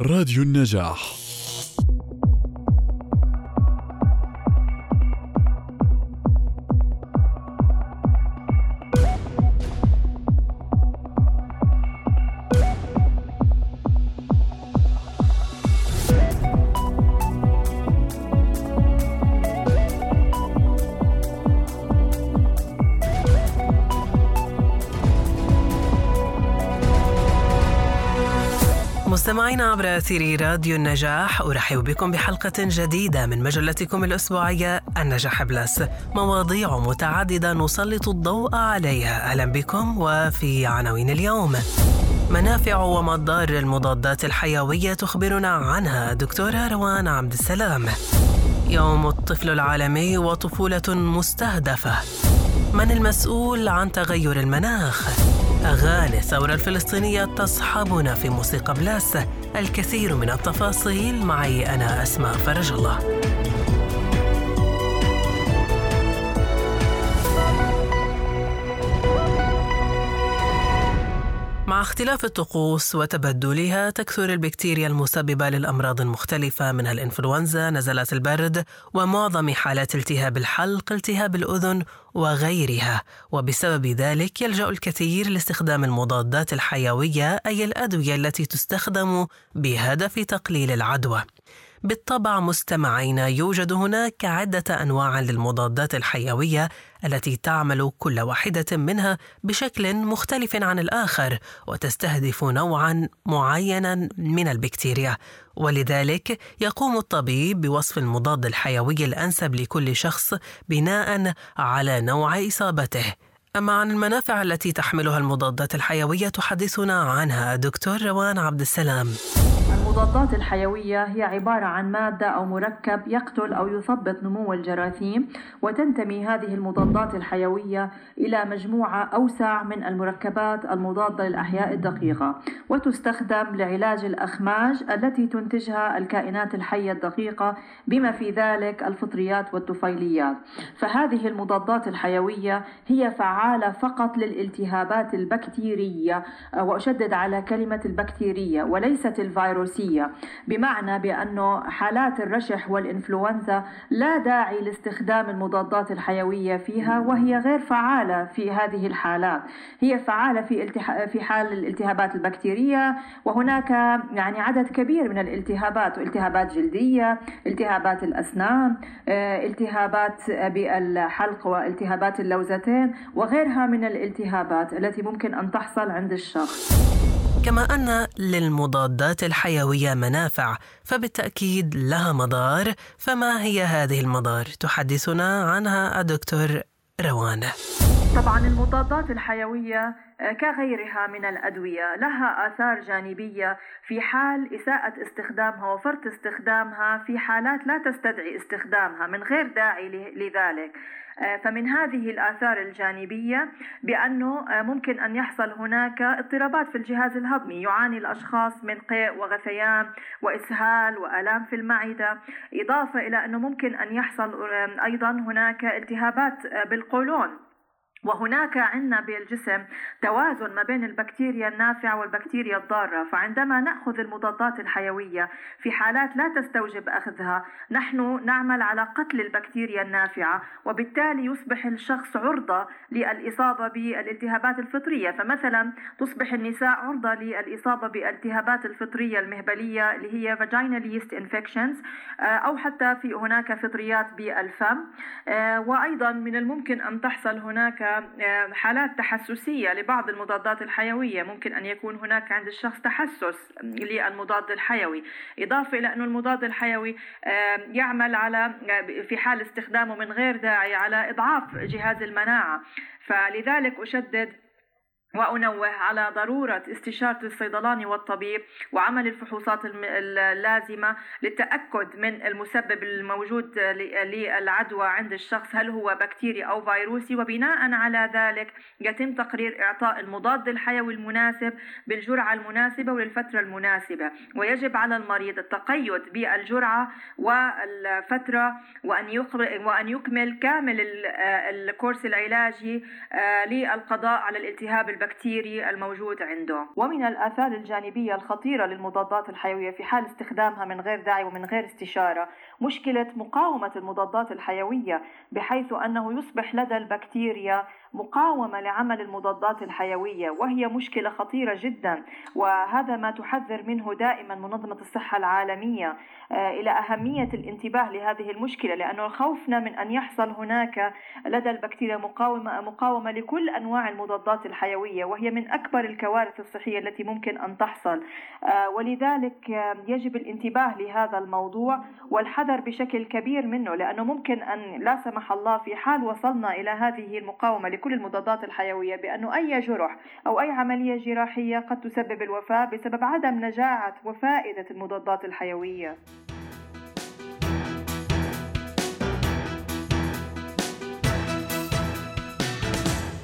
راديو النجاح. مستمعينا عبر أثير راديو النجاح أرحب بكم بحلقة جديدة من مجلتكم الأسبوعية النجاح بلس. مواضيع متعددة نسلط الضوء عليها. أهلا بكم وفي عناوين اليوم. منافع ومضار المضادات الحيوية تخبرنا عنها. دكتورة روان عبد السلام. يوم الطفل العالمي وطفولة مستهدفة. من المسؤول عن تغير المناخ؟ أغاني الثورة الفلسطينية تصحبنا في موسيقى بلاس الكثير من التفاصيل معي أنا أسماء فرج الله. اختلاف الطقوس وتبدلها تكثر البكتيريا المسببة للأمراض المختلفة منها الإنفلونزا، نزلات البرد، ومعظم حالات التهاب الحلق، التهاب الأذن وغيرها، وبسبب ذلك يلجأ الكثير لاستخدام المضادات الحيوية أي الأدوية التي تستخدم بهدف تقليل العدوى. بالطبع مستمعينا يوجد هناك عدة أنواع للمضادات الحيوية التي تعمل كل واحدة منها بشكل مختلف عن الآخر وتستهدف نوعا معينا من البكتيريا. ولذلك يقوم الطبيب بوصف المضاد الحيوي الأنسب لكل شخص بناء على نوع إصابته. أما عن المنافع التي تحملها المضادات الحيوية تحدثنا عنها. دكتور روان عبد السلام. المضادات الحيوية هي عبارة عن مادة أو مركب يقتل أو يثبط نمو الجراثيم وتنتمي هذه المضادات الحيوية إلى مجموعة أوسع من المركبات المضادة للأحياء الدقيقة وتستخدم لعلاج الأخماج التي تنتجها الكائنات الحية الدقيقة بما في ذلك الفطريات والطفيليات. فهذه المضادات الحيوية هي فعالة فقط للالتهابات البكتيرية وأشدد على كلمة البكتيرية وليست الفيروسية. بمعنى بأنه حالات الرشح والإنفلونزا لا داعي لاستخدام المضادات الحيوية فيها وهي غير فعالة في هذه الحالات. هي فعالة في في حال الالتهابات البكتيرية وهناك يعني عدد كبير من الالتهابات التهابات جلدية التهابات الأسنان آه، التهابات بالحلق والتهابات اللوزتين وغيرها من الالتهابات التي ممكن أن تحصل عند الشخص. كما أن للمضادات الحيوية منافع فبالتأكيد لها مضار فما هي هذه المضار؟ تحدثنا عنها الدكتور روان طبعا المضادات الحيوية آه، كغيرها من الأدوية. لها آثار جانبية في حال إساءة استخدامها وفرط استخدامها في حالات لا تستدعي استخدامها من غير داعي لذلك. آه، فمن هذه الآثار الجانبية بأنه آه، ممكن أن يحصل هناك اضطرابات في الجهاز الهضمي يعاني الأشخاص من قيء وغثيان وإسهال وآلام في المعدة. إضافة إلى أنه ممكن أن يحصل أيضا هناك التهابات بالقولون. وهناك عندنا بالجسم توازن ما بين البكتيريا النافعة والبكتيريا الضارة. فعندما نأخذ المضادات الحيوية في حالات لا تستوجب أخذها نحن نعمل على قتل البكتيريا النافعة وبالتالي يصبح الشخص عرضة للإصابة بالالتهابات الفطرية. فمثلا تصبح النساء عرضة للإصابة بالالتهابات الفطرية المهبلية اللي هي vaginal yeast infections أو حتى في هناك فطريات بالفم آه، وأيضا من الممكن أن تحصل هناك حالات تحسسية لبعض المضادات الحيوية. ممكن أن يكون هناك عند الشخص تحسس للمضاد الحيوي. إضافة إلى أن المضاد الحيوي يعمل على في حال استخدامه من غير داعي على إضعاف جهاز المناعة. فلذلك أشدد وأنوه على ضرورة استشارة الصيدلاني والطبيب وعمل الفحوصات اللازمة للتأكد من المسبب الموجود للعدوى عند الشخص هل هو بكتيري أو فيروسي؟ وبناء على ذلك يتم تقرير إعطاء المضاد الحيوي المناسب بالجرعة المناسبة وللفترة المناسبة. ويجب على المريض التقيد بالجرعة والفترة وأن وأن يكمل كامل الكورس العلاجي آه، للقضاء على الالتهاب البكتيري البكتيري الموجود عنده. ومن الآثار الجانبية الخطيرة للمضادات الحيوية في حال استخدامها من غير داعي ومن غير استشارة مشكلة مقاومة المضادات الحيوية بحيث أنه يصبح لدى البكتيريا مقاومة لعمل المضادات الحيوية وهي مشكلة خطيرة جدا وهذا ما تحذر منه دائما منظمة الصحة العالمية. آه، إلى أهمية الانتباه لهذه المشكلة لأنه خوفنا من أن يحصل هناك لدى البكتيريا مقاومة مقاومة لكل أنواع المضادات الحيوية وهي من أكبر الكوارث الصحية التي ممكن أن تحصل. آه، ولذلك آه، يجب الانتباه لهذا الموضوع والحذر بشكل كبير منه لأنه ممكن أن لا سمح الله في حال وصلنا إلى هذه المقاومة لكل المضادات الحيوية بأنه أي جرح أو أي عملية جراحية قد تسبب الوفاة بسبب عدم نجاعة وفائدة المضادات الحيوية.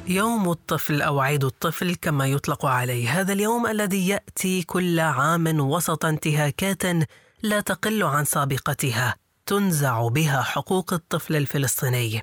يوم الطفل أو عيد الطفل كما يطلق عليه. هذا اليوم الذي يأتي كل عام وسط انتهاكات لا تقل عن سابقتها. تنزع بها حقوق الطفل الفلسطيني.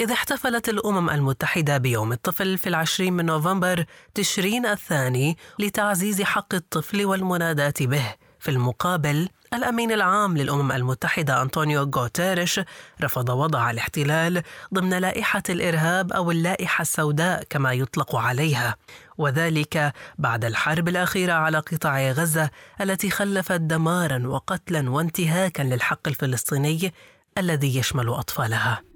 إذا احتفلت الأمم المتحدة بيوم الطفل في العشرين من نوفمبر تشرين الثاني لتعزيز حق الطفل والمناداة به. في المقابل الأمين العام للأمم المتحدة أنطونيو غوتيريش رفض وضع الاحتلال ضمن لائحة الإرهاب أو اللائحة السوداء كما يطلق عليها. وذلك بعد الحرب الأخيرة على قطاع غزة التي خلفت دمارا وقتلا وانتهاكا للحق الفلسطيني الذي يشمل أطفالها.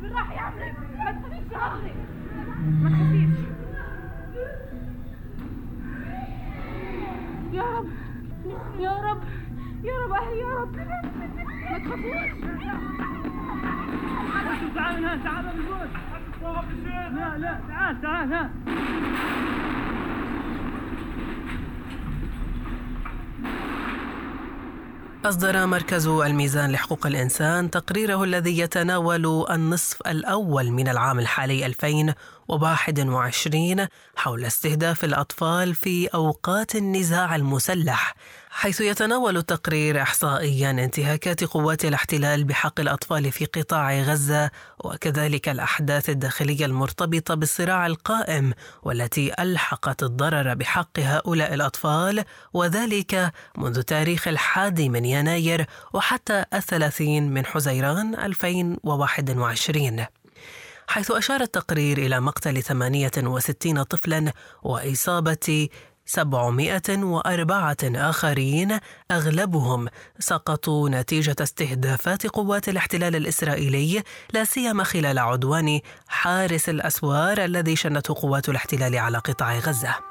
بالراحة يا عمري ما تخافيش يا عمري ما تخافيش يا رب. ما تخافوش. تعال تعال لا لا. تعال تعال ها. أصدر مركز الميزان لحقوق الإنسان تقريره الذي يتناول النصف الأول من العام الحالي 2021 حول استهداف الأطفال في أوقات النزاع المسلح. حيث يتناول التقرير احصائيا انتهاكات قوات الاحتلال بحق الأطفال في قطاع غزة وكذلك الأحداث الداخلية المرتبطة بالصراع القائم والتي ألحقت الضرر بحق هؤلاء الأطفال وذلك منذ تاريخ الحادي من يناير وحتى الثلاثين من حزيران 2021 حيث أشار التقرير إلى مقتل 68 طفلا وإصابة 704 آخرين أغلبهم سقطوا نتيجة استهدافات قوات الاحتلال الإسرائيلي لا سيما خلال عدوان حارس الأسوار الذي شنته قوات الاحتلال على قطاع غزة.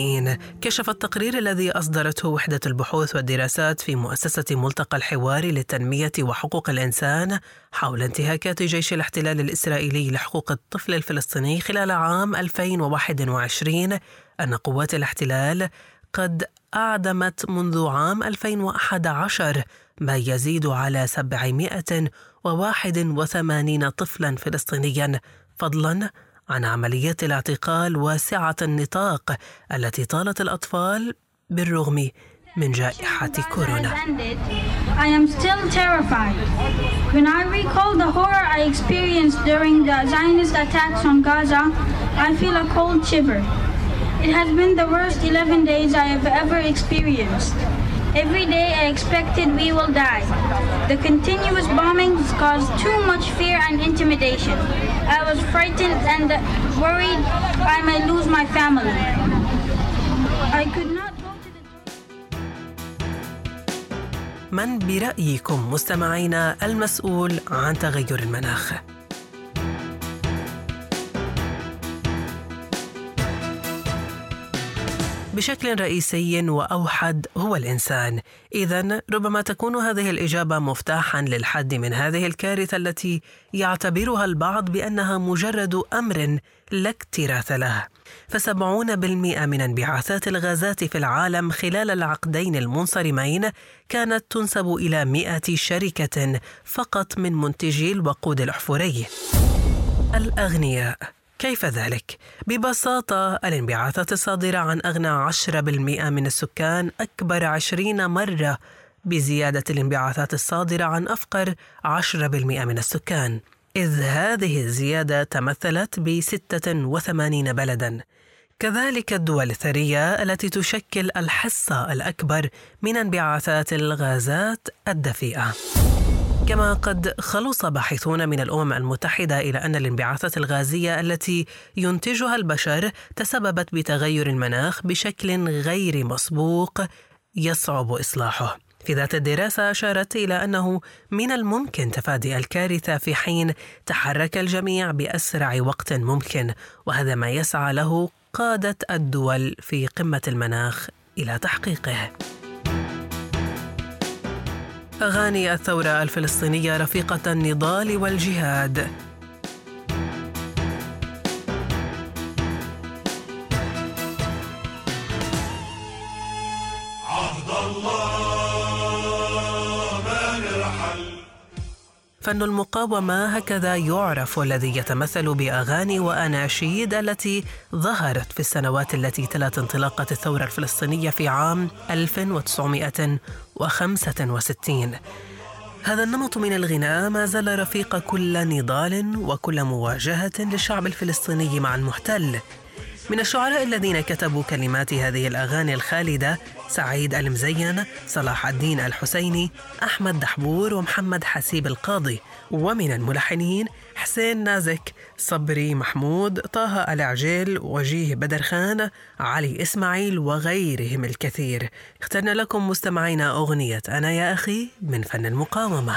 حين كشف التقرير الذي أصدرته وحدة البحوث والدراسات في مؤسسة ملتقى الحوار للتنمية وحقوق الإنسان حول انتهاكات جيش الاحتلال الإسرائيلي لحقوق الطفل الفلسطيني خلال عام 2021 أن قوات الاحتلال قد أعدمت منذ عام 2011 ما يزيد على 781 طفلا فلسطينيا. فضلا عن عمليات الاعتقال واسعة النطاق التي طالت الأطفال بالرغم من جائحة كورونا. I am still terrified. When I recall the horror I experienced during the Zionist attacks on Gaza, I feel a cold shiver. It has been the worst 11 days I have ever experienced. Every day I expected we will die. The continuous bombings caused too much fear and intimidation. I was frightened and worried I might lose my family. I could not من برأيكم مستمعينا المسؤول عن تغير المناخ؟ بشكل رئيسي وأوحد هو الإنسان. اذا ربما تكون هذه الإجابة مفتاحا للحد من هذه الكارثة التي يعتبرها البعض بأنها مجرد أمر لا اكتراث له. فسبعون بالمئة من انبعاثات الغازات في العالم خلال العقدين المنصرمين كانت تنسب إلى مئة شركة فقط من منتجي الوقود الأحفوري الأغنياء. كيف ذلك؟ ببساطة الانبعاثات الصادرة عن أغنى 10% من السكان أكبر 20 مرة بزيادة الانبعاثات الصادرة عن أفقر 10% من السكان. إذ هذه الزيادة تمثلت ب 86 بلداً. كذلك الدول الثرية التي تشكل الحصة الأكبر من انبعاثات الغازات الدفيئة. كما قد خلص باحثون من الأمم المتحدة إلى أن الانبعاثات الغازية التي ينتجها البشر تسببت بتغير المناخ بشكل غير مسبوق يصعب إصلاحه في ذات الدراسة أشارت إلى أنه من الممكن تفادي الكارثة في حين تحرك الجميع بأسرع وقت ممكن وهذا ما يسعى له قادة الدول في قمة المناخ إلى تحقيقه. أغاني الثورة الفلسطينية رفيقة النضال والجهاد. فن المقاومة هكذا يعرف الذي يتمثل بأغاني وأناشيد التي ظهرت في السنوات التي تلت انطلاقة الثورة الفلسطينية في عام 1965 هذا النمط من الغناء ما زال رفيق كل نضال وكل مواجهة للشعب الفلسطيني مع المحتل. من الشعراء الذين كتبوا كلمات هذه الأغاني الخالدة سعيد المزين صلاح الدين الحسيني أحمد دحبور ومحمد حسيب القاضي. ومن الملحنين حسين نازك صبري محمود طه العجيل وجيه بدر خان علي إسماعيل وغيرهم الكثير. اخترنا لكم مستمعينا أغنية أنا يا أخي من فن المقاومة.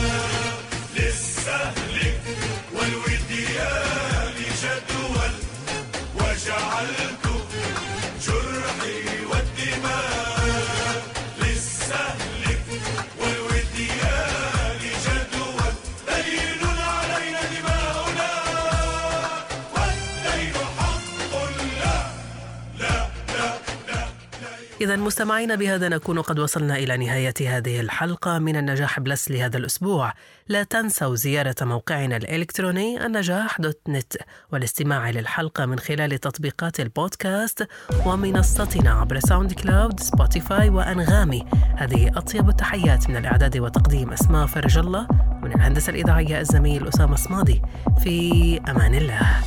سهلك والود يا لجدول وجعلكم إذا مستمعينا بهذا نكون قد وصلنا إلى نهاية هذه الحلقة من النجاح بلس لهذا الأسبوع. لا تنسوا زيارة موقعنا الإلكتروني النجاح dot net والاستماع للحلقة من خلال تطبيقات البودكاست ومنصتنا عبر SoundCloud Spotify و Anghami. هذه أطيب التحيات من الإعداد وتقديم أسماء فرج الله ومن الهندسة الإذاعية الزميل أسامة صمادي. في أمان الله.